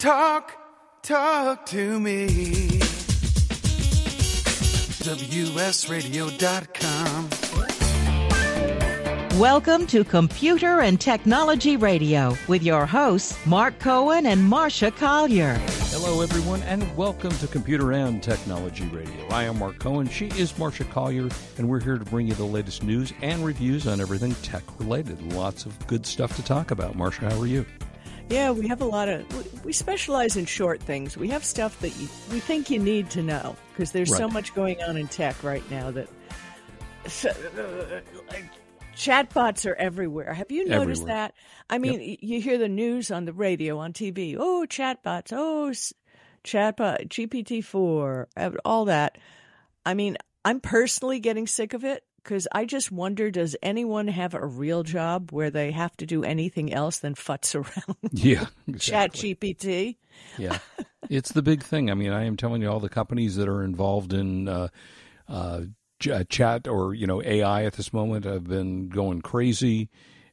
Talk, talk to me. WSRadio.com. Welcome to Computer and Technology Radio with your hosts, Mark Cohen and Marsha Collier. Hello, everyone, and welcome to Computer and Technology Radio. I am Mark Cohen. She is Marsha Collier, and we're here to bring you the latest news and reviews on everything tech related. Lots of good stuff to talk about. Marsha, how are you? Yeah, we have a lot of. We specialize in short things. We have stuff that you, we think you need to know because there's right. so much going on in tech right now that so, uh, like, chatbots are everywhere. Have you noticed everywhere. that? I mean, yep. you hear the news on the radio, on TV. Oh, chatbots. Oh, chatbot, GPT four, all that. I mean, I'm personally getting sick of it because I just wonder does anyone have a real job where they have to do anything else than futz around? Yeah, exactly. Chat GPT. Yeah, it's the big thing. I mean, I am telling you, all the companies that are involved in uh, uh, chat or you know AI at this moment have been going crazy.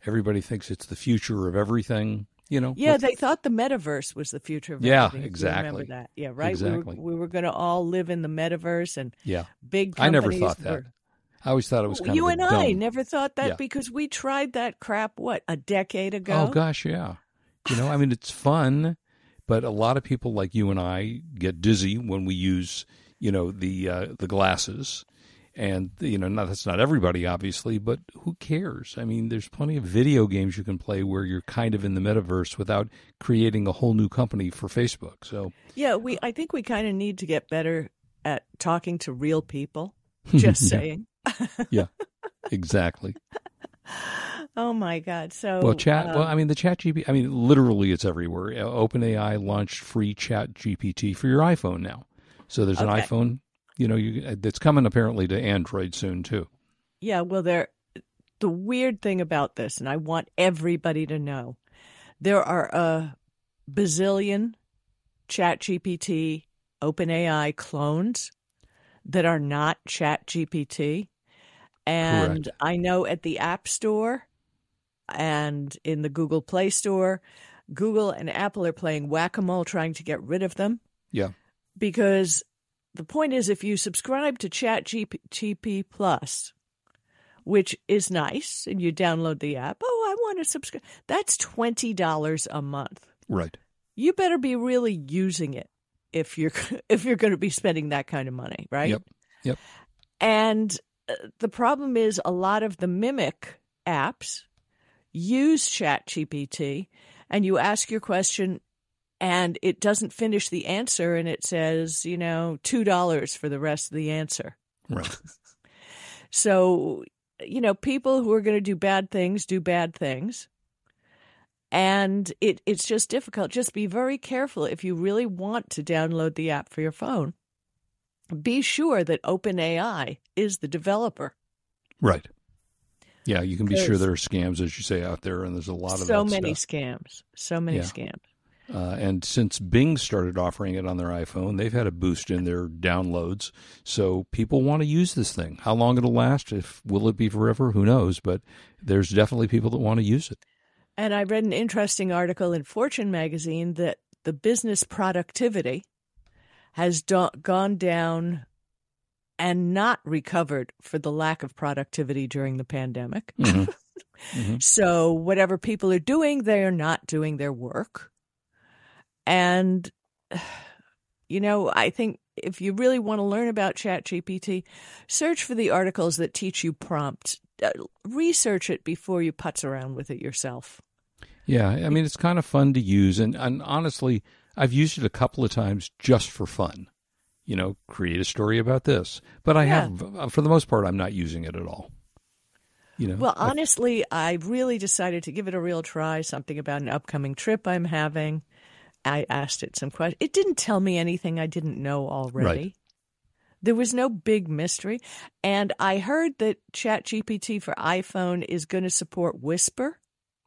Everybody thinks it's the future of everything. You know, yeah, they thought the metaverse was the future of everything. yeah, everything. exactly. remember that? Yeah, right. Exactly. We were, we were going to all live in the metaverse, and yeah, big. I never thought that. were- I always thought it was kind you of you and I dumb- never thought that Yeah. because we tried that crap what a decade ago. Oh gosh, yeah. You know, I mean, it's fun, but a lot of people like you and I get dizzy when we use, you know, the uh, the glasses, and you know, not, that's not everybody, obviously, but who cares? I mean, there's plenty of video games you can play where you're kind of in the metaverse without creating a whole new company for Facebook. So, Yeah, we. I think we kind of need to get better at talking to real people. Just Yeah. saying. yeah, exactly. Oh my God! So Well, chat. um, well, I mean, the Chat GPT. I mean, literally, it's everywhere. Uh, OpenAI launched free Chat GPT for your iPhone now. So there's an Okay. iPhone. You know, you, that's coming apparently to Android soon too. Yeah, well, there. The weird thing about this, and I want everybody to know, there are a bazillion ChatGPT, OpenAI clones that are not ChatGPT, and Correct. I know at the App Store and in the Google Play Store, Google and Apple are playing whack a mole trying to get rid of them Yeah. because the point is if you subscribe to ChatGPT Plus, which is nice, and you download the app, oh, I want to subscribe. That's twenty dollars a month. Right. You better be really using it if you're if you're going to be spending that kind of money, right? Yep. Yep. And Uh, the problem is a lot of the mimic apps use ChatGPT, and you ask your question, and it doesn't finish the answer, and it says, you know, two dollars for the rest of the answer. Right. So, you know, people who are going to do bad things do bad things. And it, it's just difficult. Just be very careful if you really want to download the app for your phone. Be sure that OpenAI is the developer. right. Yeah, you can be sure there are scams, as you say, out there, and there's a lot of so many stuff. scams. So many Yeah. scams. Uh, and since Bing started offering it on their iPhone, they've had a boost in their downloads. So people want to use this thing. How long it'll last? If will it be forever? Who knows? But there's definitely people that want to use it. And I read an interesting article in Fortune magazine that the business productivity has do- gone down and not recovered for the lack of productivity during the pandemic. Mhm. Mhm. So, whatever people are doing, they are not doing their work. And, you know, I think if you really want to learn about ChatGPT, search for the articles that teach you prompts. Uh, research it before you putz around with it yourself. Yeah, I mean it's kind of fun to use, and, and honestly, I've used it a couple of times just for fun. You know, create a story about this, but I Yeah. have, uh, for the most part, I'm not using it at all. You know, Well, I- honestly, I really decided to give it a real try. Something about an upcoming trip I'm having. I asked it some questions. It didn't tell me anything I didn't know already. Right. There was no big mystery. And I heard that ChatGPT for iPhone is going to support Whisper.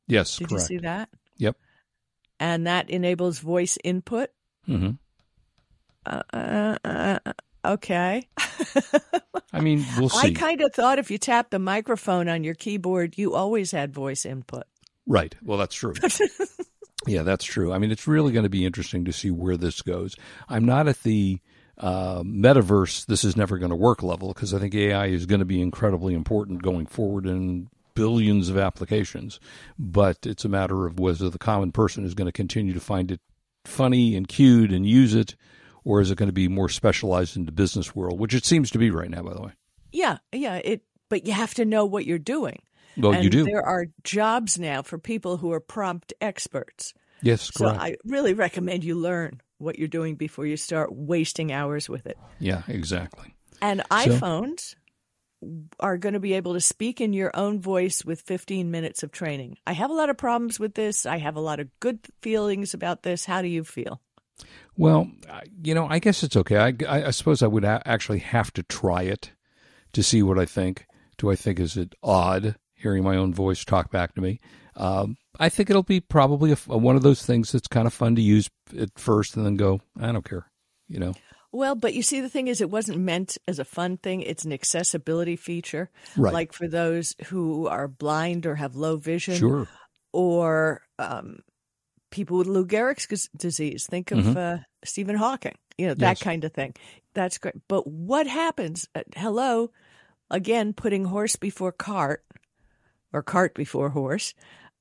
yes, Did correct. you see that? Yep. And that enables voice input. hmm Uh, uh, uh, okay. I mean, we'll see. I kind of thought if you tap the microphone on your keyboard, you always had voice input. Right. Well, that's true. Yeah, that's true. I mean, it's really going to be interesting to see where this goes. I'm not at the uh, metaverse, this is never going to work level because I think AI is going to be incredibly important going forward in billions of applications. But it's a matter of whether the common person is going to continue to find it funny and cute and use it, or is it going to be more specialized in the business world, which it seems to be right now, by the way. Yeah, yeah. It, but you have to know what you're doing. Well, and you do. There are jobs now for people who are prompt experts. Yes, So. I really recommend you learn what you're doing before you start wasting hours with it. yeah, exactly. And iPhones are going to be able to speak in your own voice with 15 minutes of training. I have a lot of problems with this. I have a lot of good feelings about this. How do you feel? Well, you know, I guess it's okay. I, I, suppose I would a- actually have to try it to see what I think. Do I think is it odd hearing my own voice talk back to me? Um, I think it'll be probably a f one of those things that's kind of fun to use at first, and then go, I don't care. You know, Well, but you see, the thing is, it wasn't meant as a fun thing. It's an accessibility feature, Right. like for those who are blind or have low vision, sure. or um, people with Lou Gehrig's disease. Think of uh, Stephen Hawking, you know, that Mm-hmm. Yes. kind of thing. That's great. But what happens? Uh, hello, again, putting horse before cart or cart before horse.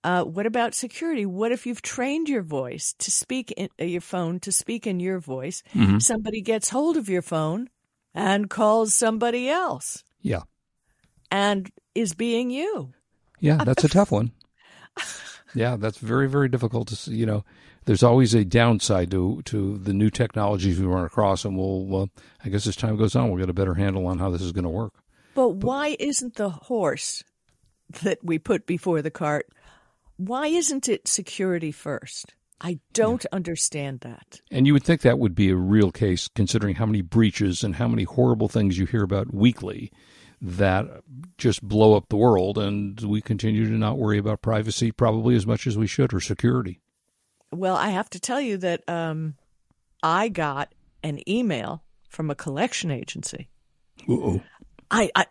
Uh, what about security? What if you've trained your voice to speak in uh, your phone to speak in your voice? Mm-hmm. Somebody gets hold of your phone and calls somebody else Yeah, and is being you. yeah, that's a tough one. Yeah, that's very, very difficult to see. You know, there's always a downside to to the new technologies we run across, and we'll, uh, I guess, as time goes on, we'll get a better handle on how this is going to work. But why isn't the horse that we put before the cart? Why isn't it security first? I don't understand that. And you would think that would be a real case, considering how many breaches and how many horrible things you hear about weekly that just blow up the world, and we continue to not worry about privacy probably as much as we should or security. Well, I have to tell you that um, I got an email from a collection agency. Uh-oh. I, I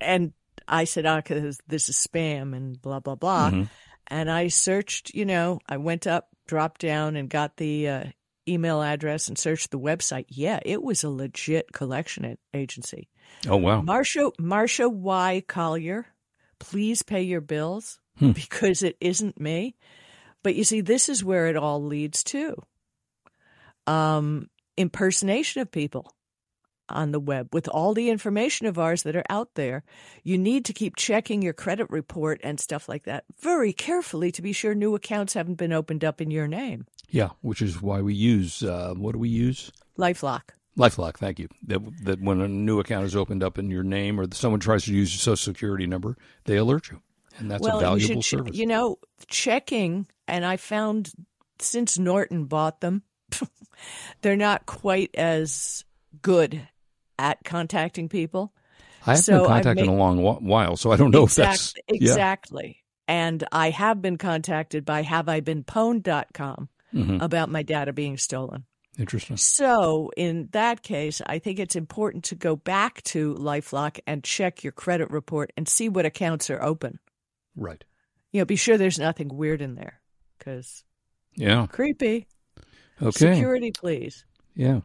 and I said, "Ah, 'cause this is spam and blah blah blah." Mm-hmm. And I searched, you know, I went up, dropped down, and got the uh, email address and searched the website. Yeah, it was a legit collection agency. Oh wow! Marsha Marsha Y Collier, please pay your bills Hmm. because it isn't me. But you see, this is where it all leads to. Um, impersonation of people on the web with all the information of ours that are out there. You need to keep checking your credit report and stuff like that very carefully to be sure new accounts haven't been opened up in your name. Yeah, which is why we use uh, what do we use? LifeLock. LifeLock. Thank you. That that when a new account is opened up in your name or someone tries to use your social security number, they alert you, and that's a you valuable should, service. You know, checking, and I found since Norton bought them, they're not quite as good at contacting people. I haven't so been contacted in a long while, so I don't know if that's Exact- exactly. And I have been contacted by haveibeenpwned.com Mhm. about my data being stolen. interesting. So, in that case, I think it's important to go back to Lifelock and check your credit report and see what accounts are open. Right. You know, be sure there's nothing weird in there because Yeah. creepy. Okay. Security, please. Yeah.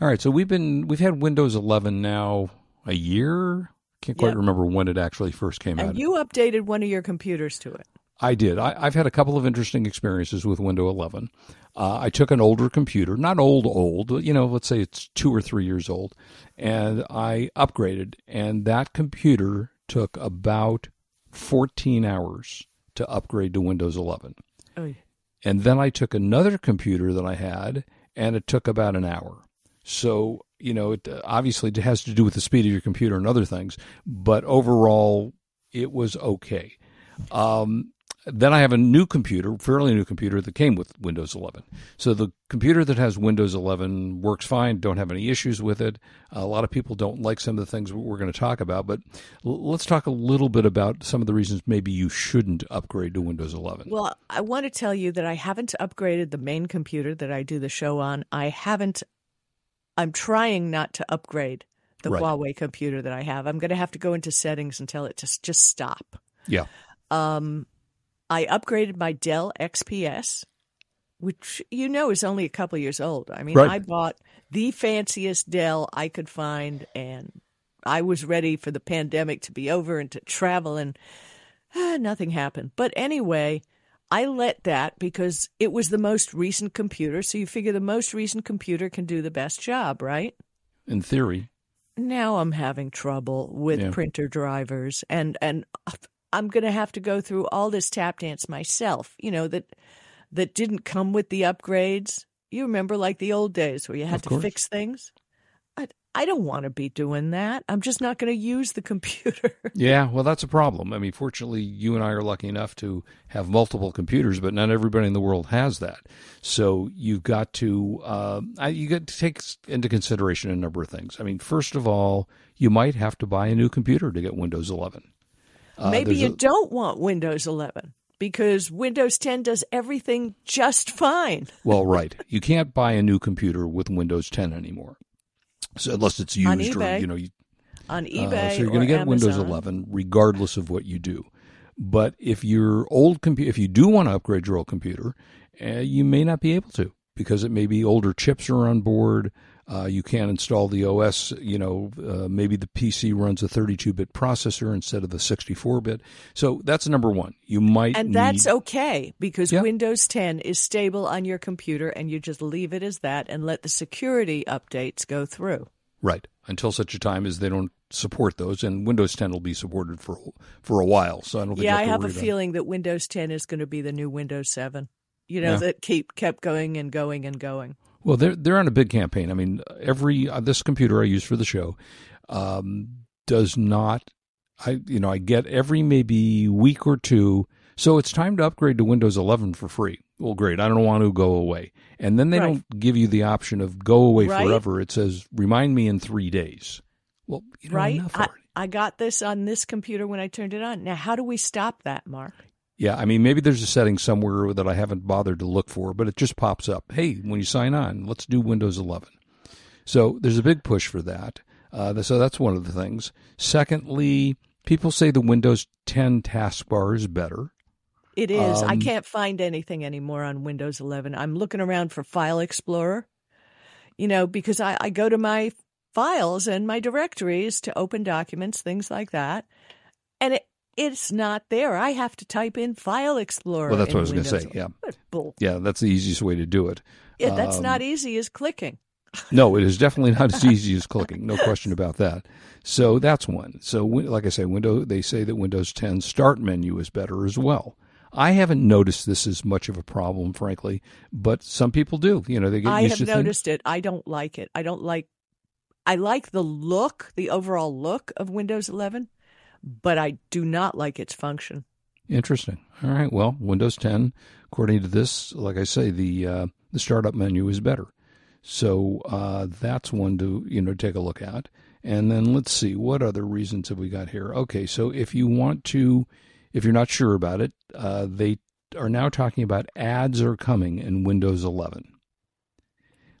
All right. So we've been we've had Windows 11 now a year. Can't quite Yep. remember when it actually first came out. And you updated one of your computers to it. I did. I, I've had a couple of interesting experiences with Windows 11. Uh, I took an older computer, not old, old, but, you know, let's say it's two or three years old, and I upgraded, and that computer took about 14 hours to upgrade to Windows 11. Oh, And then I took another computer that I had, and it took about an hour. So, you know, it obviously it has to do with the speed of your computer and other things, but overall, it was okay. Um, then I have a new computer, fairly new computer that came with Windows 11. So the computer that has Windows 11 works fine. Don't have any issues with it. a lot of people don't like some of the things we're going to talk about, but let's talk a little bit about some of the reasons maybe you shouldn't upgrade to Windows 11. Well, I want to tell you that I haven't upgraded the main computer that I do the show on. I haven't, I'm trying not to upgrade the Right. Huawei computer that I have. I'm going to have to go into settings and tell it to just stop. yeah. Um, I upgraded my Dell XPS which you know is only a couple years old. I mean, Right. I bought the fanciest Dell I could find, and I was ready for the pandemic to be over and to travel, and ah, nothing happened. But anyway, I let that because it was the most recent computer. So you figure the most recent computer can do the best job, right? In theory, Now I'm having trouble with Yeah. printer drivers, and and I'm going to have to go through all this tap dance myself. You know that that didn't come with the upgrades. You remember like the old days where you had to fix things. I don't want to be doing that. I'm just not going to use the computer. Yeah, well, that's a problem. I mean, fortunately, you and I are lucky enough to have multiple computers, but not everybody in the world has that. So you've got to uh, you got to take into consideration a number of things. I mean, first of all, you might have to buy a new computer to get Windows 11. Uh, Maybe you a- don't want Windows 11 because Windows 10 does everything just fine. Well, right. You can't buy a new computer with Windows 10 anymore. So unless it's used On or eBay. you know, you, On Uh, eBay so you're going to get Windows 11 regardless of what you do. But if your old computer, if you do want to upgrade your old computer, uh, you may not be able to because it may be older chips are on board. Uh, you can't install the OS. You know, uh, maybe the PC runs a 32-bit processor instead of the 64-bit. So that's number one. You might And that's need- okay because Yeah. Windows 10 is stable on your computer and you just leave it as that and let the security updates go through. Right. Until such a time as they don't support those, and Windows 10 will be supported for for a while. So I don't think Yeah, you I have, have a feeling that Windows 10 is going to be the new Windows 7. You know, Yeah. that keep kept going and going and going. Well, they're they're on a big campaign. I mean, every uh, this computer I use for the show um, does not. I you know I get every maybe week or two. So it's time to upgrade to Windows 11 for free. Well, great. I don't want to go away, and then they Right. don't give you the option of go away Right. forever. It says remind me in three days. Well, you know, right? I. I got this on this computer when I turned it on. Now, how do we stop that, Mark? Yeah, I mean, maybe there's a setting somewhere that I haven't bothered to look for, but it just pops up. Hey, when you sign on, let's do Windows 11. So there's a big push for that. Uh, so that's one of the things. Secondly, people say the Windows 10 taskbar is better. It is. I Um, can't find anything anymore on Windows 11. I'm looking around for File Explorer, you know, because I, I go to my files and my directories to open documents, things like that, and it it's not there. I have to type in File Explorer. Well, that's what I was going to say. Yeah, bull- yeah, that's the easiest way to do it. Yeah, that's Um, not easy as clicking. No, it is definitely not as easy as clicking. No question about that. So that's one. So, like I say, Windows. They say that Windows 10 Start menu is better as well. I haven't noticed this as much of a problem, frankly, but some people do. You know, they get I have to things. noticed it. I don't like it. I don't like. I like the look, the overall look of Windows 11, but I do not like its function. Interesting. All right. Well, Windows 10, according to this, like I say, the uh, the startup menu is better. So uh, that's one to you know take a look at. And then let's see what other reasons have we got here. Okay, so if you want to, if you're not sure about it, uh, they are now talking about ads are coming in Windows 11.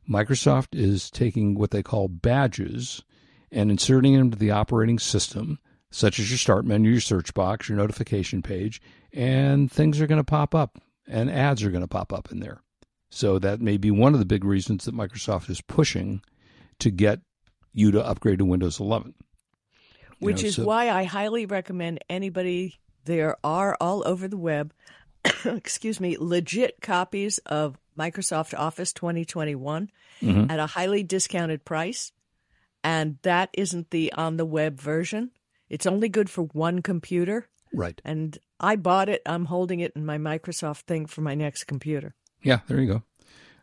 Microsoft is taking what they call badges and inserting them into the operating system, such as your start menu, your search box, your notification page, and things are going to pop up and ads are going to pop up in there. So that may be one of the big reasons that Microsoft is pushing to get you to upgrade to Windows 11. You which know, is so- why I highly recommend anybody. There are all over the web, excuse me, legit copies of Microsoft Office 2021 Mhm. at a highly discounted price. And that isn't the on the web version. It's only good for one computer. Right. And I bought it. I'm holding it in my Microsoft thing for my next computer. Yeah, there you go.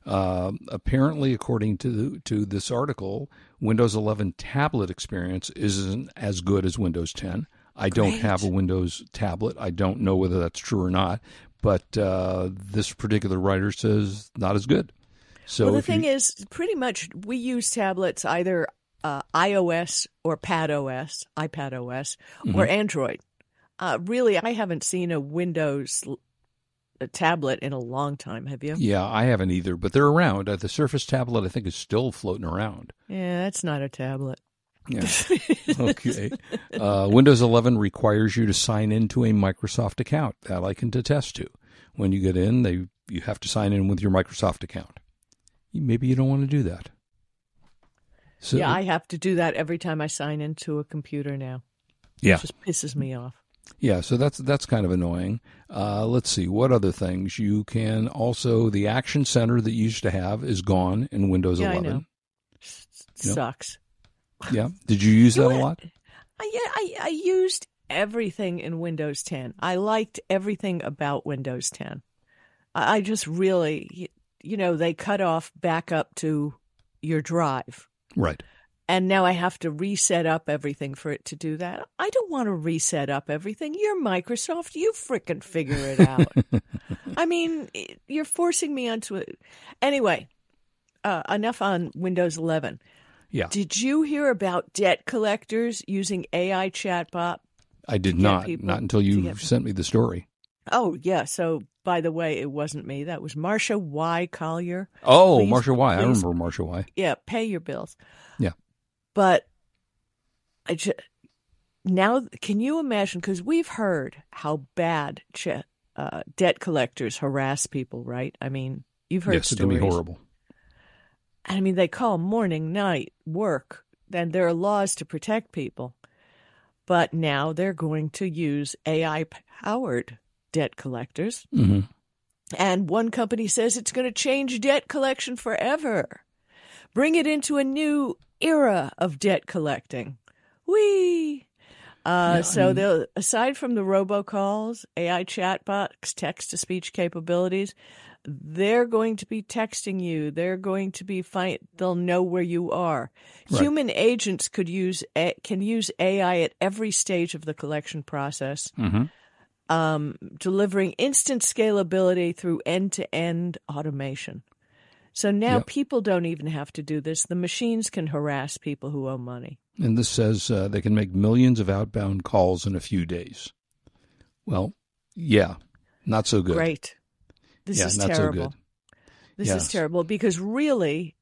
Um, apparently, according to to this article, Windows 11 tablet experience isn't as good as Windows 10. I don't have a Windows tablet. I don't know whether that's true or not, but uh, this particular writer says not as good. So well, the thing you, is, pretty much we use tablets either uh, iOS or Pad OS, iPad OS, or Mm-hmm. Android. Uh, really, I haven't seen a Windows a tablet in a long time. Have you? yeah, I haven't either, but they're around. Uh, the Surface tablet, I think, is still floating around. Yeah, that's not a tablet. Yeah. okay. Uh, Windows 11 requires you to sign into a Microsoft account. That I can attest to. When you get in, they you have to sign in with your Microsoft account. Maybe you don't want to do that. So, yeah, I have to do that every time I sign into a computer now. yeah, It just pisses me off. yeah. So that's that's kind of annoying. Uh, let's see what other things you can also. The Action Center that you used to have is gone in Windows Yeah, I 11. know. Sucks. Yeah. Did you use that a lot? I, yeah, I, I used everything in Windows 10. I liked everything about Windows 10. I, I just really, you know, they cut off backup to your drive. Right. And now I have to reset up everything for it to do that. I don't want to reset up everything. You're Microsoft. You frickin' figure it out. I mean, you're forcing me onto it. Anyway, uh, enough on Windows 11. Yeah. Did you hear about debt collectors using AI chatbot? I did not. people Not until you sent me the story. Oh, yeah. So, by the way, it wasn't me. That was Marsha Y. Collier. Oh, Please- Marsha Y. I please. remember Marsha Y. Yeah, pay your bills. Yeah. But I just, now, can you imagine? Because we've heard how bad ch- uh, debt collectors harass people, right? I mean, you've heard yes, it can stories. be horrible. I mean, they call morning, night, work. Then there are laws to protect people. But now they're going to use AI powered debt collectors. hmm And one company says it's going to change debt collection forever, bring it into a new era of debt collecting. Whee! Uh, Yeah, I so mean- they'll aside from the robocalls, AI chatbots, text to speech capabilities, they're going to be texting you. They're going to be find. They'll know where you are. Right. Human agents could use can use AI at every stage of the collection process hmm um, delivering instant scalability through end to end automation. So now Yep. people don't even have to do this. The machines can harass people who owe money. And this says uh, they can make millions of outbound calls in a few days. Well, yeah, not so good. Great. This yeah, is not terrible. so good. This Yes. is terrible because really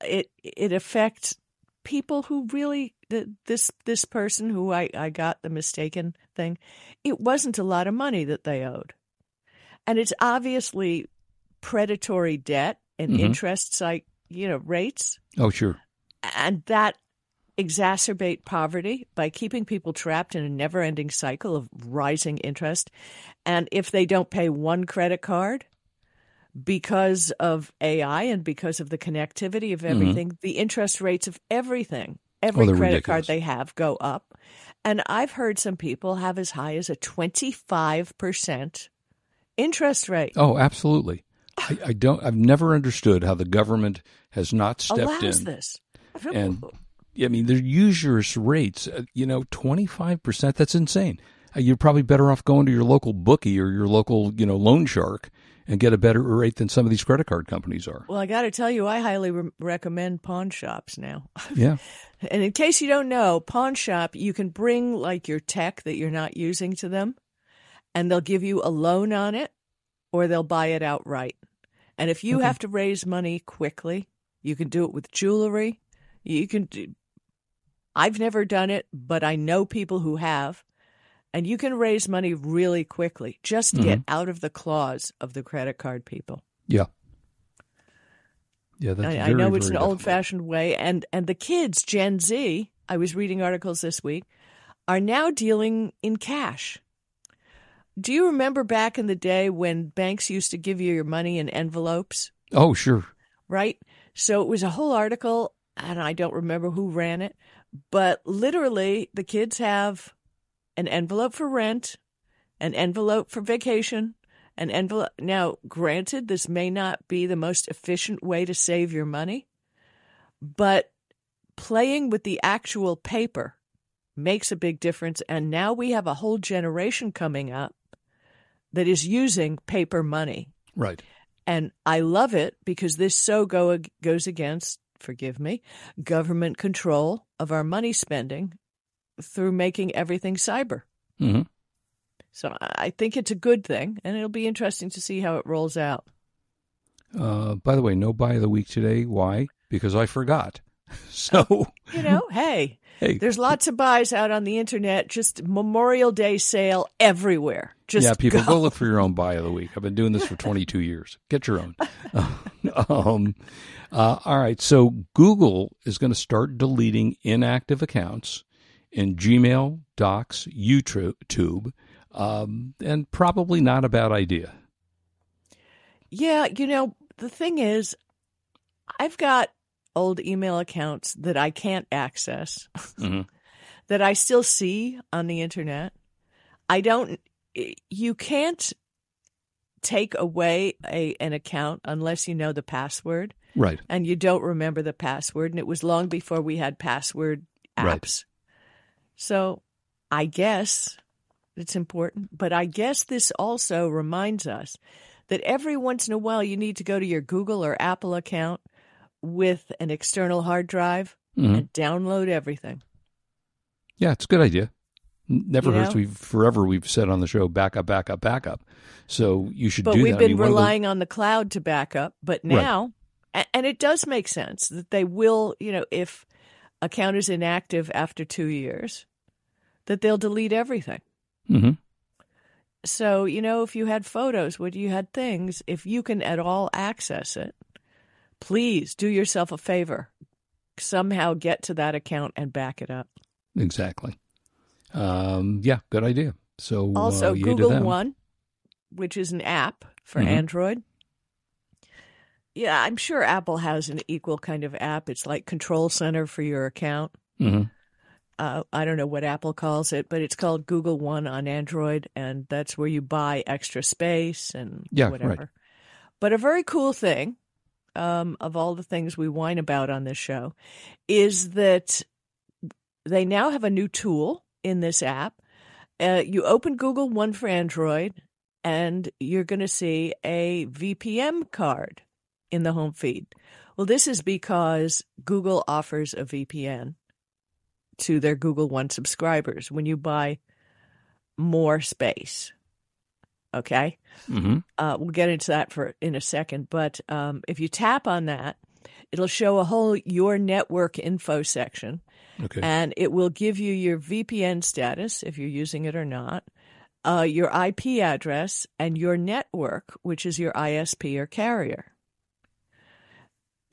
it it affects people who really th- this this person who I, I got the mistaken thing, it wasn't a lot of money that they owed. And it's obviously predatory debt and Mhm. interest like you know rates Oh, sure. and that exacerbate poverty by keeping people trapped in a never-ending cycle of rising interest and if they don't pay one credit card because of AI and because of the connectivity of everything the interest rates of everything every. Oh, credit ridiculous. card they have go up and i've heard some people have as high as a 25% interest rate Oh, absolutely. I, I don't. I've never understood how the government has not stepped allows in. this And I mean, their usurious rates. Uh, you know, twenty five percent. That's insane. Uh, you're probably better off going to your local bookie or your local, you know, loan shark and get a better rate than some of these credit card companies are. well i got to tell you i highly re- recommend pawn shops now Yeah. And in case you don't know, pawn shop, you can bring like your tech that you're not using to them, and they'll give you a loan on it, or they'll buy it outright. And if you Okay. have to raise money quickly, you can do it with jewelry. You can do. I've never done it, but I know people who have, and you can raise money really quickly. Just get out of the claws of the credit card people. Yeah. Yeah. That's I, I know it's an old fashioned way, and and the kids, Gen Z, I was reading articles this week, are now dealing in cash. Do you remember back in the day when banks used to give you your money in envelopes, Oh, sure. right? So it was a whole article, and I don't remember who ran it, but literally the kids have an envelope for rent, an envelope for vacation, an envelope. Now, granted, this may not be the most efficient way to save your money, but playing with the actual paper makes a big difference. And now we have a whole generation coming up that is using paper money. Right. And I love it because this so go, goes against, forgive me, government control of our money spending through making everything cyber. hmm So I think it's a good thing, and it'll be interesting to see how it rolls out. Uh, by the way, no buy of the week today. Why? Because I forgot. So, You know, hey, hey, there's lots of buys out on the internet. Just Memorial Day sale everywhere. Just yeah, people go. go. look for your own buy of the week. I've been doing this for 22 years. Get your own. um, uh, all right. So Google is going to start deleting inactive accounts in Gmail, Docs, YouTube, um, and probably not a bad idea. Yeah, you know, the thing is, I've got old email accounts that I can't access, Mhm. that I still see on the internet. I don't, you can't take away a, an account unless you know the password Right. and you don't remember the password. And it was long before we had password apps. Right. So I guess it's important, but I guess this also reminds us that every once in a while you need to go to your Google or Apple account with an external hard drive Mhm. and download everything. Yeah, it's a good idea. Never You hurts. know? We've forever we've said on the show backup, backup, backup. So you should But do we've that. I been mean, of the- relying on the cloud to back up, but now, a- and it does make sense that they will, you know, if account is inactive after two years, that they'll delete everything. Mhm. So, you know, if you had photos, when you had things, if you can at all access it, please do yourself a favor. Somehow get to that account and back it up. Exactly. Um, yeah, good idea. So Also, uh, Google. One, which is an app for Mhm. Android. Yeah, I'm sure Apple has an equal kind of app. It's like Control Center for your account. Mhm. Uh, I don't know what Apple calls it, but it's called Google One on Android, and that's where you buy extra space and Yeah, right. whatever. But a very cool thing um, of all the things we whine about on this show is that they now have a new tool in this app. Uh, you open Google One for Android, and you're going to see a VPN card in the home feed. Well, this is because Google offers a VPN to their Google One subscribers when you buy more space. Okay. Mhm. Uh, we'll get into that for in a second, but um, if you tap on that, it'll show a whole your network info section, Okay. and it will give you your VPN status if you're using it or not, uh, your IP address, and your network, which is your ISP or carrier.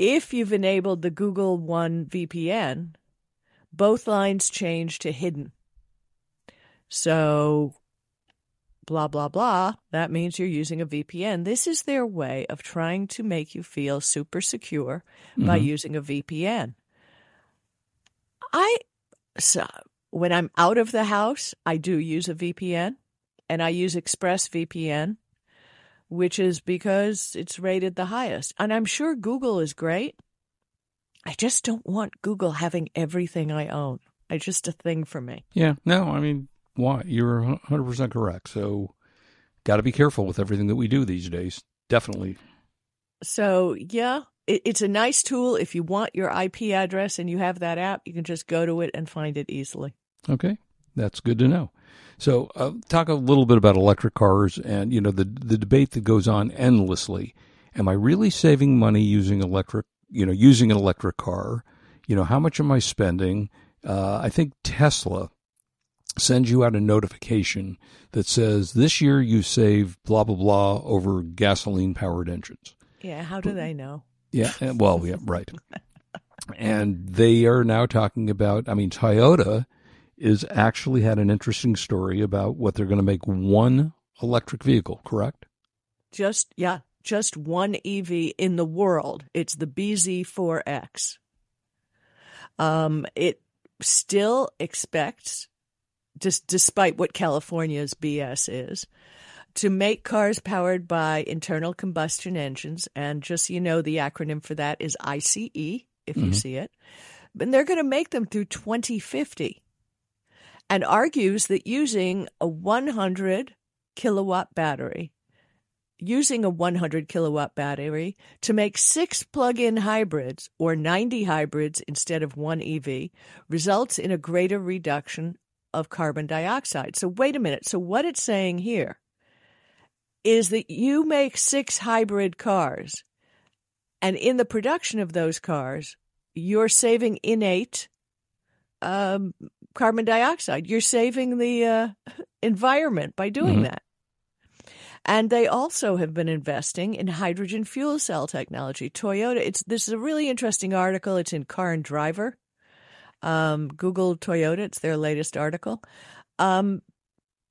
If you've enabled the Google One VPN, both lines change to hidden. So, blah, blah, blah, that means you're using a VPN. This is their way of trying to make you feel super secure by Mhm. using a VPN. I, so when I'm out of the house, I do use a VPN and I use ExpressVPN, which is because it's rated the highest. And I'm sure Google is great. I just don't want Google having everything I own. It's just a thing for me. Yeah. No, I mean, why? You're 100% correct. So, got to be careful with everything that we do these days. Definitely. So, yeah, it, it's a nice tool. If you want your IP address and you have that app, you can just go to it and find it easily. Okay. That's good to know. So, uh, talk a little bit about electric cars and, you know, the the debate that goes on endlessly. Am I really saving money using electric, you know, using an electric car? You know, how much am I spending? Uh, I think Tesla sends you out a notification that says this year you saved blah blah blah over gasoline powered engines. Yeah, how do they know? Yeah, eh, well, yeah, right. And they are now talking about. I mean, Toyota is actually had an interesting story about what they're going to make one electric vehicle. Correct? Just, yeah, just one EV in the world. It's the BZ4X. Um, it still expects, just despite what California's BS is, to make cars powered by internal combustion engines. And just so you know, the acronym for that is ICE, if you Mhm. see it. And they're going to make them through 2050 and argues that using a 100 kilowatt battery, using a 100 kilowatt battery to make six plug in hybrids or 90 hybrids instead of one EV results in a greater reduction of carbon dioxide. So, wait a minute. So, what it's saying here is that you make six hybrid cars, and in the production of those cars, you're saving innate um, carbon dioxide. You're saving the uh, environment by doing Mhm. that. And they also have been investing in hydrogen fuel cell technology. Toyota, it's this is a really interesting article. It's in Car and Driver. Um, Google Toyota, it's their latest article. Um,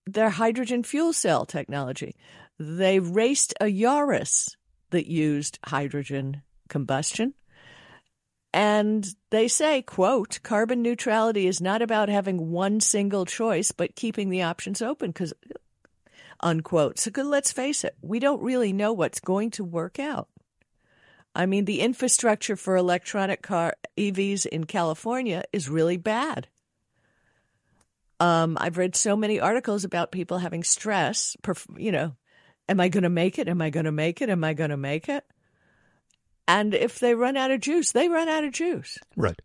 their hydrogen fuel cell technology. They raced a Yaris that used hydrogen combustion. And they say, quote, carbon neutrality is not about having one single choice, but keeping the options open because, unquote. So good, let's face it, we don't really know what's going to work out. I mean, the infrastructure for electronic car EVs in California is really bad. Um, I've read so many articles about people having stress. You know, am I going to make it? Am I going to make it? Am I going to make it? And if they run out of juice, they run out of juice. Right.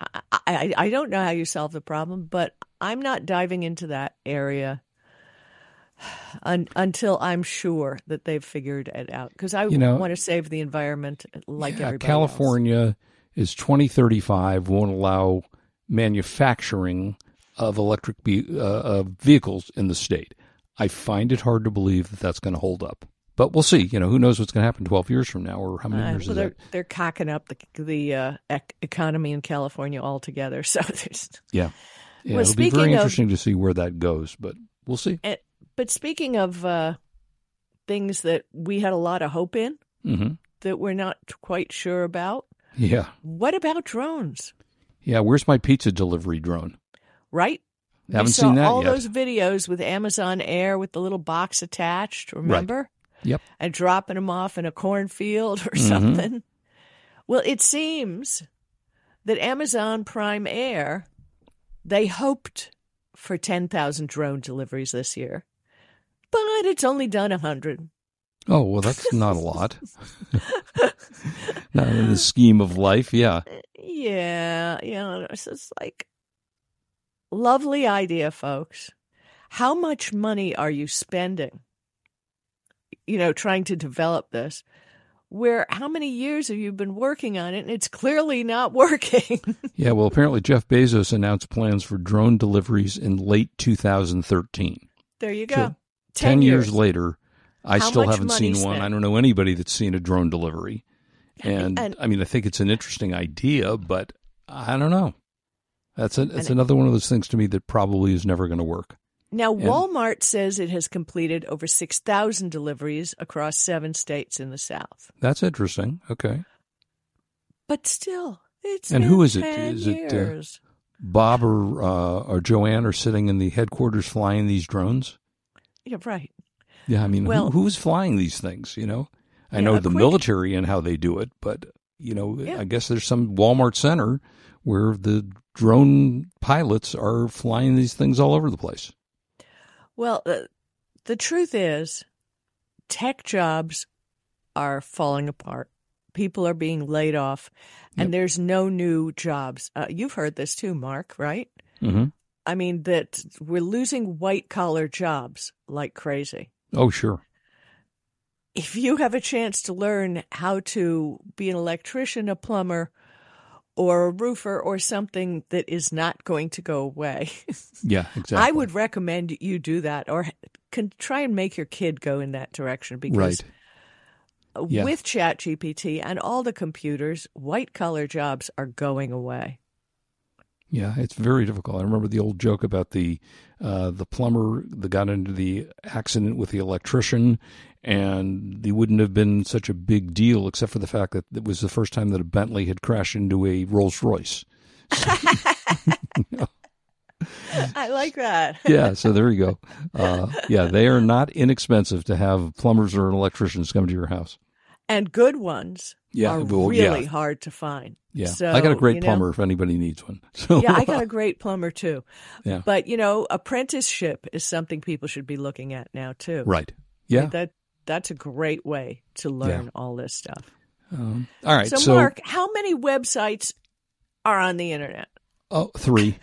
I, I, I don't know how you solve the problem, but I'm not diving into that area un, until I'm sure that they've figured it out. Because I You know- want to save the environment like Yeah, everybody else. California is 2035 won't allow manufacturing of electric be- uh, uh, vehicles in the state. I find it hard to believe that that's going to hold up. But we'll see. You know, who knows what's going to happen 12 years from now or how many Uh, years well, is they're that? they're cocking up the the uh, ec- economy in California altogether. So there's. Yeah. Yeah, Well, it'll be very of- interesting to see where that goes, but we'll see. eh, But speaking of uh, things that we had a lot of hope in hmm that we're not quite sure about, Yeah. what about drones? Yeah. Where's my pizza delivery drone? Right? Haven't we saw seen that all yet. those videos with Amazon Air with the little box attached. Remember? Yep. And dropping them off in a cornfield or Mhm. something. Well, it seems that Amazon Prime Air they hoped for ten thousand drone deliveries this year, but it's only done a hundred. Oh, well, that's not a lot. not in the scheme of life. Yeah. Yeah, you know, it's just like lovely idea, folks. How much money are you spending? You know, trying to develop this. Where how many years have you been working on it and it's clearly not working? Yeah. Well, apparently Jeff Bezos announced plans for drone deliveries in late 2013. there you go. So, 10, 10 years later, I How still haven't seen one. I don't know anybody that's seen a drone delivery. And, And- I mean, I think it's an interesting idea, but I don't know. That's a, And- another one of those things to me that probably is never going to work. Now, And- Walmart says it has completed over 6,000 deliveries across seven states in the South. That's interesting. Okay. But still, it's And who is it? 10 Is it, uh. Bob or uh, or Joanne are sitting in the headquarters flying these drones. Yeah, right. Yeah, I mean, Well- who, who's flying these things? You know, I Yeah, know the quick- military and how they do it, but you know, Yeah. I guess there's some Walmart center where the drone pilots are flying these things all over the place. Well, uh, the truth is, tech jobs are falling apart. People are being laid off, and Yep. there's no new jobs. Uh, you've heard this too, Mark, right? Mm-hmm. I mean, that we're losing white collar jobs like crazy. Oh, sure. If you have a chance to learn how to be an electrician, a plumber, or a roofer, or something that is not going to go away, Yeah, exactly. I would recommend you do that or can try and make your kid go in that direction because right. Yeah. with ChatGPT and all the computers, white collar jobs are going away. Yeah, it's very difficult. I remember the old joke about the uh, the plumber that got into the accident with the electrician, and it wouldn't have been such a big deal except for the fact that it was the first time that a Bentley had crashed into a Rolls Royce. I like that. Yeah, so there you go. Uh, yeah, they are not inexpensive to have plumbers or electricians come to your house. And good ones Yeah, are well, yeah. really hard to find. Yeah, So, I got a great you know- plumber if anybody needs one. So Yeah, I got a great plumber too. Yeah. But, you know, apprenticeship is something people should be looking at now too. right. Yeah. That that's a great way to learn all this stuff. Um, all right. So, So, Mark, how many websites are on the internet? Oh, three.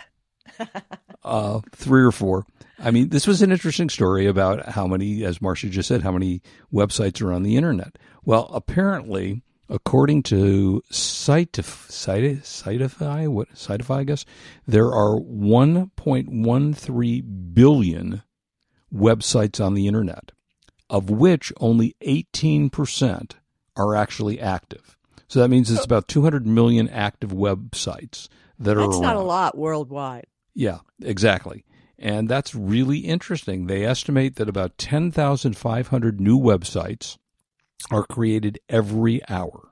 uh, three or four. I mean, this was an interesting story about how many, as Marsha just said, how many websites are on the internet. Well, apparently, According to Citif- Siteefy, what Siteefy, I guess, there are 1.13 billion websites on the internet, of which only 18% are actually active. So that means it's oh. about 200 million active websites that are That's not a lot worldwide. Yeah, exactly. And that's really interesting. They estimate that about 10,500 new websites are created every hour.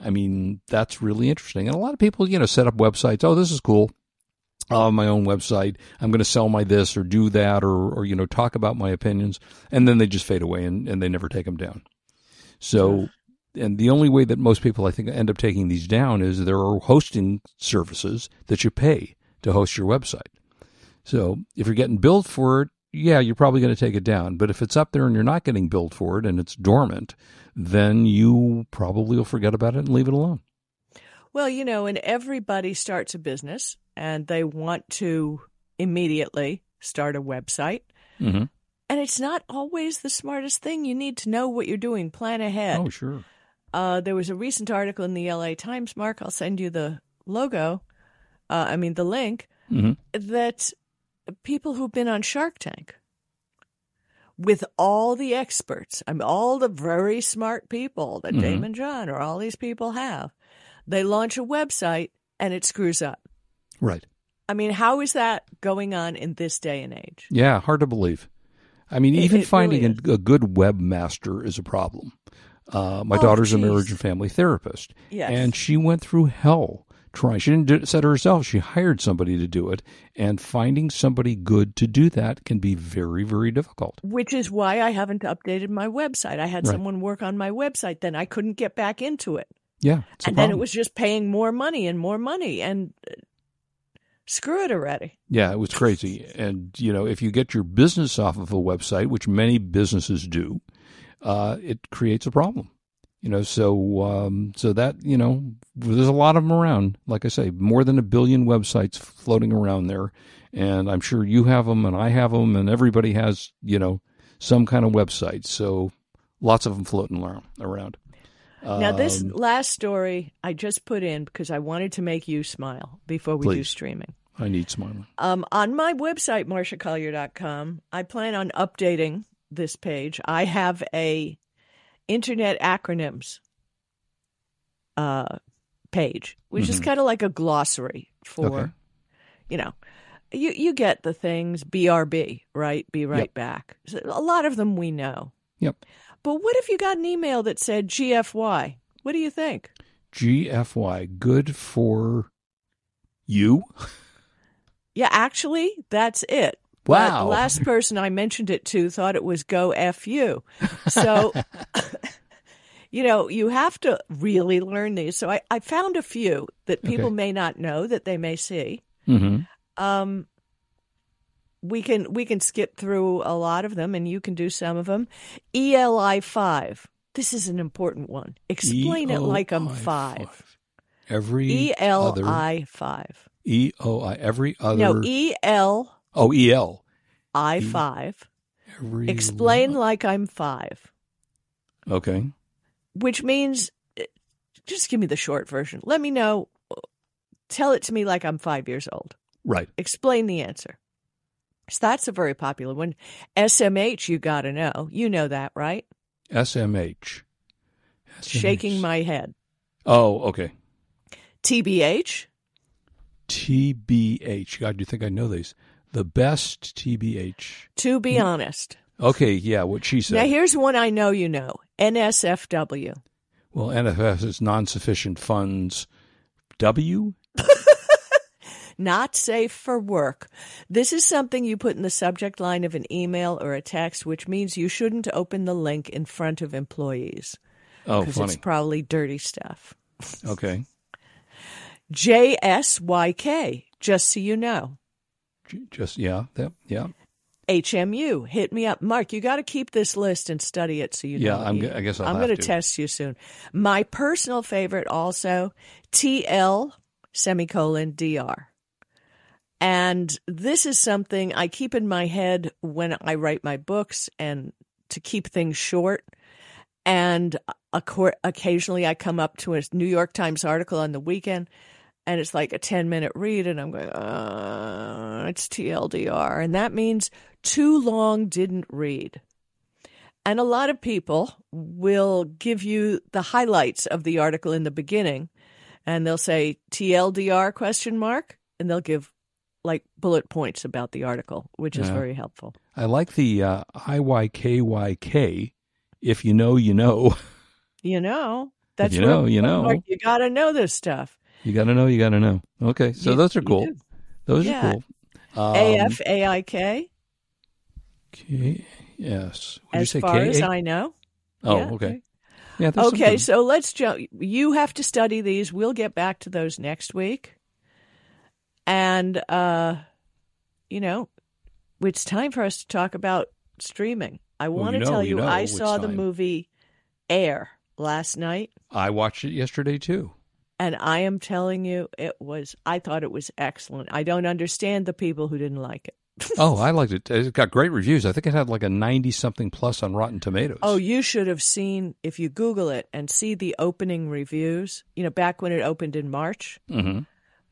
I mean, that's really interesting. And a lot of people, you know, set up websites. Oh, this is cool. Have my own website. I'm going to sell my this or do that or, or, you know, talk about my opinions. And then they just fade away and, and they never take them down. So, and the only way that most people, I think, end up taking these down is there are hosting services that you pay to host your website. So if you're getting billed for it, yeah, you're probably going to take it down. But if it's up there and you're not getting billed for it and it's dormant, then you probably will forget about it and leave it alone. Well, you know, and everybody starts a business and they want to immediately start a website. Mm-hmm. And it's not always the smartest thing. You need to know what you're doing, plan ahead. Oh, sure. Uh, there was a recent article in the LA Times, Mark. I'll send you the logo, uh, I mean, the link, Mhm. that people who've been on Shark Tank with all the experts, I mean, all the very smart people that Mhm. Daymond John or all these people have, they launch a website and it screws up. Right. I mean, how is that going on in this day and age? Yeah, hard to believe. I mean, It- even it finding really a, a good webmaster is a problem. Uh, my Oh, daughter's a geez. marriage and family therapist, Yes. and she went through hell trying. She didn't do it, set it herself. She hired somebody to do it, and finding somebody good to do that can be very, very difficult. Which is why I haven't updated my website. I had Right. someone work on my website, then I couldn't get back into it. Yeah, a and then it was just paying more money and more money and screw it already. Yeah, it was crazy. And, you know, if you get your business off of a website, which many businesses do, uh, it creates a problem. You know, so um, so that you know, there's a lot of them around. Like I say, more than a billion websites floating around there, and I'm sure you have them, and I have them, and everybody has you know some kind of website. So lots of them floating around. Now, this Um, last story I just put in because I wanted to make you smile before we do streaming. I need smiling. Um, on my website, marshacollier.com, I plan on updating this page. I have a internet acronyms uh, page, which is Mhm. kind of like a glossary for, Okay. you know, you you get the things BRB, right? Be right Yep. back. So a lot of them we know. Yep. But what if you got an email that said GFY? What do you think? GFY, good for you. Yeah, actually, that's it. But Wow. the last person I mentioned it to thought it was go F you. So, you know, you have to really learn these. So I, I found a few that people Okay. may not know that they may see. hmm Um, we can we can skip through a lot of them, and you can do some of them. ELI five. This is an important one. Explain it like I'm EOI five. Every E L I five. E O I every other No, E L oh E L I five. every Explain like I'm five. okay which means uh, just give me the short version. Let me know. Tell it to me like I'm five years old. right Explain the answer. So that's a very popular one. SMH, you got to know. You know that, right? SMH Shaking my head. oh okay TBH, TBH God do you think I know these the best TBH to be honest. okay yeah what she said Now, here's one I know you know NSFW. well NFS is non-sufficient funds W Not safe for work. This is something you put in the subject line of an email or a text, which means you shouldn't open the link in front of employees oh because it's probably dirty stuff. okay JSYK, just so you know. Just yeah that yeah HMU, hit me up. Mark, you got to keep this list and study it so you know. Yeah, know. I'm You- I guess I'll I'm gonna to. test you soon. My personal favorite also, TL semicolon DR. And this is something I keep in my head when I write my books and to keep things short. And occasionally I come up to a New York Times article on the weekend and it's like a 10 minute read and I'm going, uh, it's TLDR. And that means too long didn't read. And a lot of people will give you the highlights of the article in the beginning and they'll say TLDR question mark and they'll give like bullet points about the article, which is Yeah. very helpful. I like the uh, IYKYK. If you know, you know. You know, that's you know, you know. Mark, you got to know this stuff. You got to know, you got to know. Okay, so You- those are cool. Those Yeah. are cool. Um, AF AIK, K- yes. You as say? far as I know. Oh, Yeah. okay. Yeah. there's Okay, so let's jump. You have to study these. We'll get back to those next week. And, uh, you know, it's time for us to talk about streaming. I want you to know- tell you you, know I saw the movie Air last night. I watched it yesterday too. And I am telling you, it was, I thought it was excellent. I don't understand the people who didn't like it. oh, I liked it. It got great reviews. I think it had like a ninety something plus on Rotten Tomatoes. Oh, you should have seen, if you Google it and see the opening reviews, you know, back when it opened in March, hmm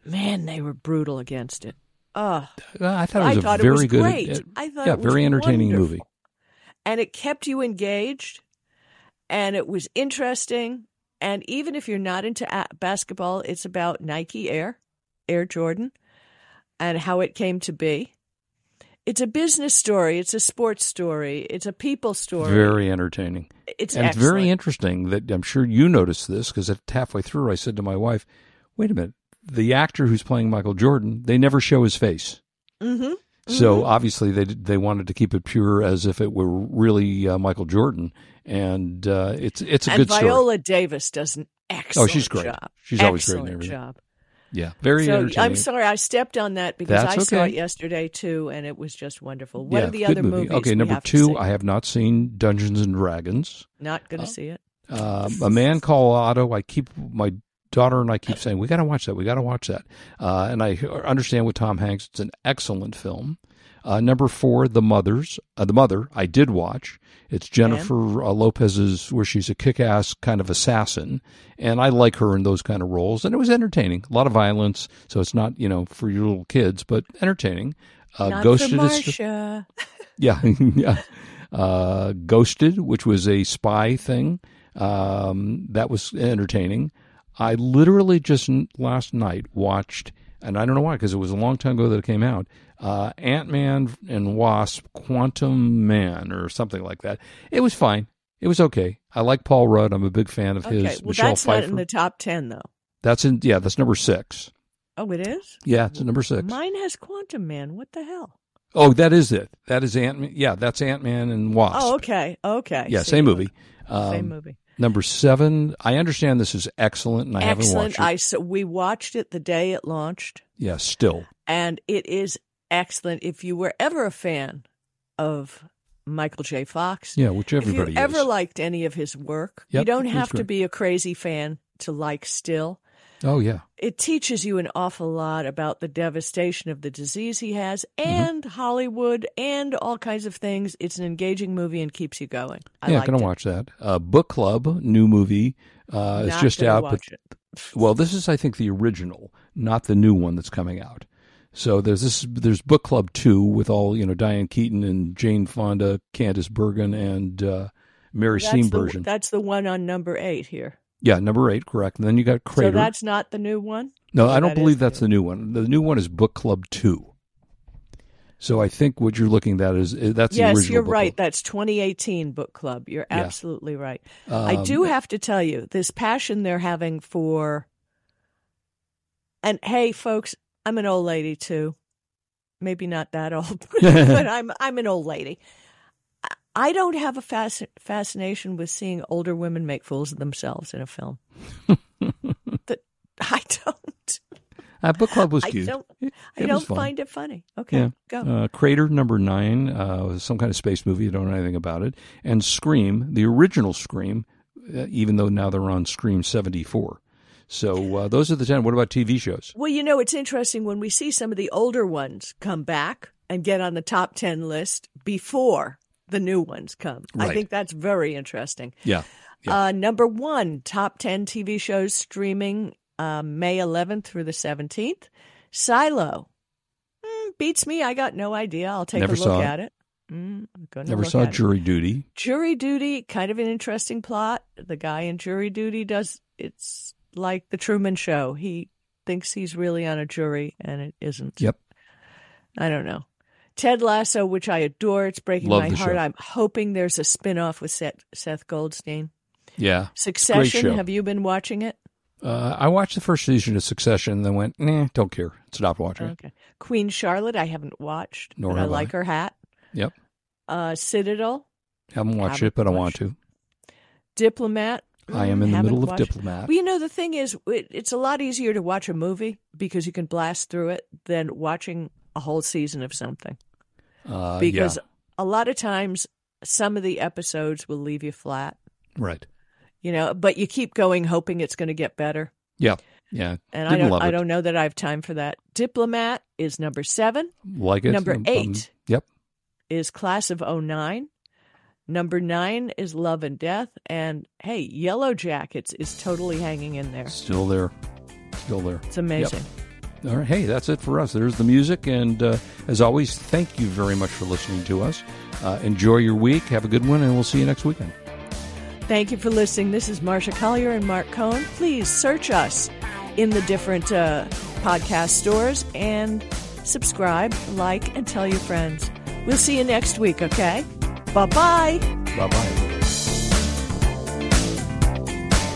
man, they were brutal against it. Oh, I thought it was I a thought very it was good. great. it- I thought yeah, it was very entertaining wonderful. movie. And it kept you engaged and it was interesting. And even if you're not into a- basketball, it's about Nike Air, Air Jordan, and how it came to be. It's a business story. It's a sports story. It's a people story. Very entertaining. it's and it's very interesting that I'm sure you noticed this because halfway through I said to my wife, "Wait a minute, the actor who's playing Michael Jordan, they never show his face." Mm-hmm. So obviously they they wanted to keep it pure as if it were really uh, Michael Jordan, and uh, it's it's a and good story. Viola Davis does an excellent Oh, she's great. job. She's always great in Excellent everything. job. Yeah, very so. I'm sorry I stepped on that because That's I saw it yesterday too, and it was just wonderful. What yeah, are the other movie. movies? Okay, number two? I have not seen Dungeons and Dragons. not going to see it. Um, a man called Otto. I keep my daughter and I keep saying we got to watch that. We got to watch that. Uh, and I understand with Tom Hanks, it's an excellent film. Uh, number four, The Mothers. Uh, the Mother, I did watch. It's Jennifer uh, Lopez's, where she's a kick-ass kind of assassin, and I like her in those kind of roles. And it was entertaining. A lot of violence, so it's not you know for your little kids, but entertaining. Uh, not Ghosted for is yeah, yeah. Uh, Ghosted, which was a spy thing, um, that was entertaining. I literally just last night watched, and I don't know why, because it was a long time ago that it came out. Uh, Ant Man and Wasp: Quantum Man, or something like that. It was fine. It was okay. I like Paul Rudd. I'm a big fan of Okay, his. well Michelle that's Pfeiffer. not in the top ten though. that's in. Yeah, that's number six. Oh, it is. Yeah, it's number six. Mine has Quantum Man. What the hell? Oh, that is it. That is Ant Man. Yeah, that's Ant Man and Wasp. Oh, okay, okay. Yeah, same movie. Same Um, movie. Number seven, I understand this is excellent, and I haven't Excellent. watched I it. so we watched it the day it launched, yeah, still. and it is excellent. If you were ever a fan of Michael J. Fox, Yeah, which if everybody you ever liked any of his work, Yep, you don't have to be a crazy fan to like Still. Oh yeah, It teaches you an awful lot about the devastation of the disease he has Mm-hmm. and Hollywood and all kinds of things. It's an engaging movie and keeps you going. I yeah, liked gonna watch that. Uh, Book Club, new movie. Uh, it's just out, but well, this is I think the original, not the new one that's coming out. So there's this. There's Book Club two with all you know Diane Keaton and Jane Fonda, Candice Bergen, and uh, Mary That's the, Steenburgen. that's the one on number eight here. Yeah, number eight, correct. And then you got Crater. So that's not the new one. No, I don't that believe that's the new one. The new one is Book Club Two. So I think what you're looking at is is- that's the yes, you're right. Club. That's 2018 book club. You're Yeah. absolutely right. I Um, do have to tell you this passion they're having for. And hey, folks, I'm an old lady too. Maybe not that old, but I'm I'm an old lady. I- don't have a fasc- fascination with seeing older women make fools of themselves in a film. that I don't. Uh, Book Club was I don't. It- I it don't find it funny. Okay, Yeah. go. Uh, Crater number nine, uh, was some kind of space movie. I don't know anything about it. And Scream, the original Scream, uh, even though now they're on Scream 74. So uh, those are the 10. What about TV shows? Well, you know, it's interesting when we see some of the older ones come back and get on the top 10 list before the new ones come. I think that's very interesting. Yeah. Yeah. Uh, number one, top 10 TV shows streaming uh, May 11th through the 17th. Silo. Mm, beats me. I got no idea. I'll take Never a look saw it. at it. Mm, Never saw at it. jury duty. Jury Duty, kind of an interesting plot. The guy in Jury Duty does it's like the Truman Show. He thinks he's really on a jury and it isn't. Yep. I don't know. Ted Lasso, which I adore, it's breaking Love my heart. show. I'm hoping there's a spin-off with Seth, Seth Goldstein. Yeah. Succession, have you been watching it? Uh, I watched the first season of Succession and then went, nah, don't care. Stopped watching it. Okay. Queen Charlotte, I haven't watched, Nor I have I. like her hat. Yep. Uh, Citadel, Haven't watched Haven't it, but I want to. Diplomat. I am in the middle of Diplomat. Well, you know, the thing is, it, it's a lot easier to watch a movie because you can blast through it than watching a whole season of something. Uh, Because yeah, a lot of times, some of the episodes will leave you flat, right. you know, but you keep going hoping it's going to get better. Yeah. Yeah. And I Didn't don't, I don't know that I have time for that. Diplomat is number seven. Like it. Number Um, eight. yep. is Class of 09. Number nine is Love and Death. And hey, Yellow Jackets is totally hanging in there. Still there. Still there. It's amazing. All right. Hey, that's it for us. There's the music. And uh, as always, thank you very much for listening to us. Uh, enjoy your week. Have a good one, and we'll see you next weekend. Thank you for listening. This is Marsha Collier and Mark Cohen. Please search us in the different uh, podcast stores and subscribe, like, and tell your friends. We'll see you next week, okay? Bye bye. Bye bye.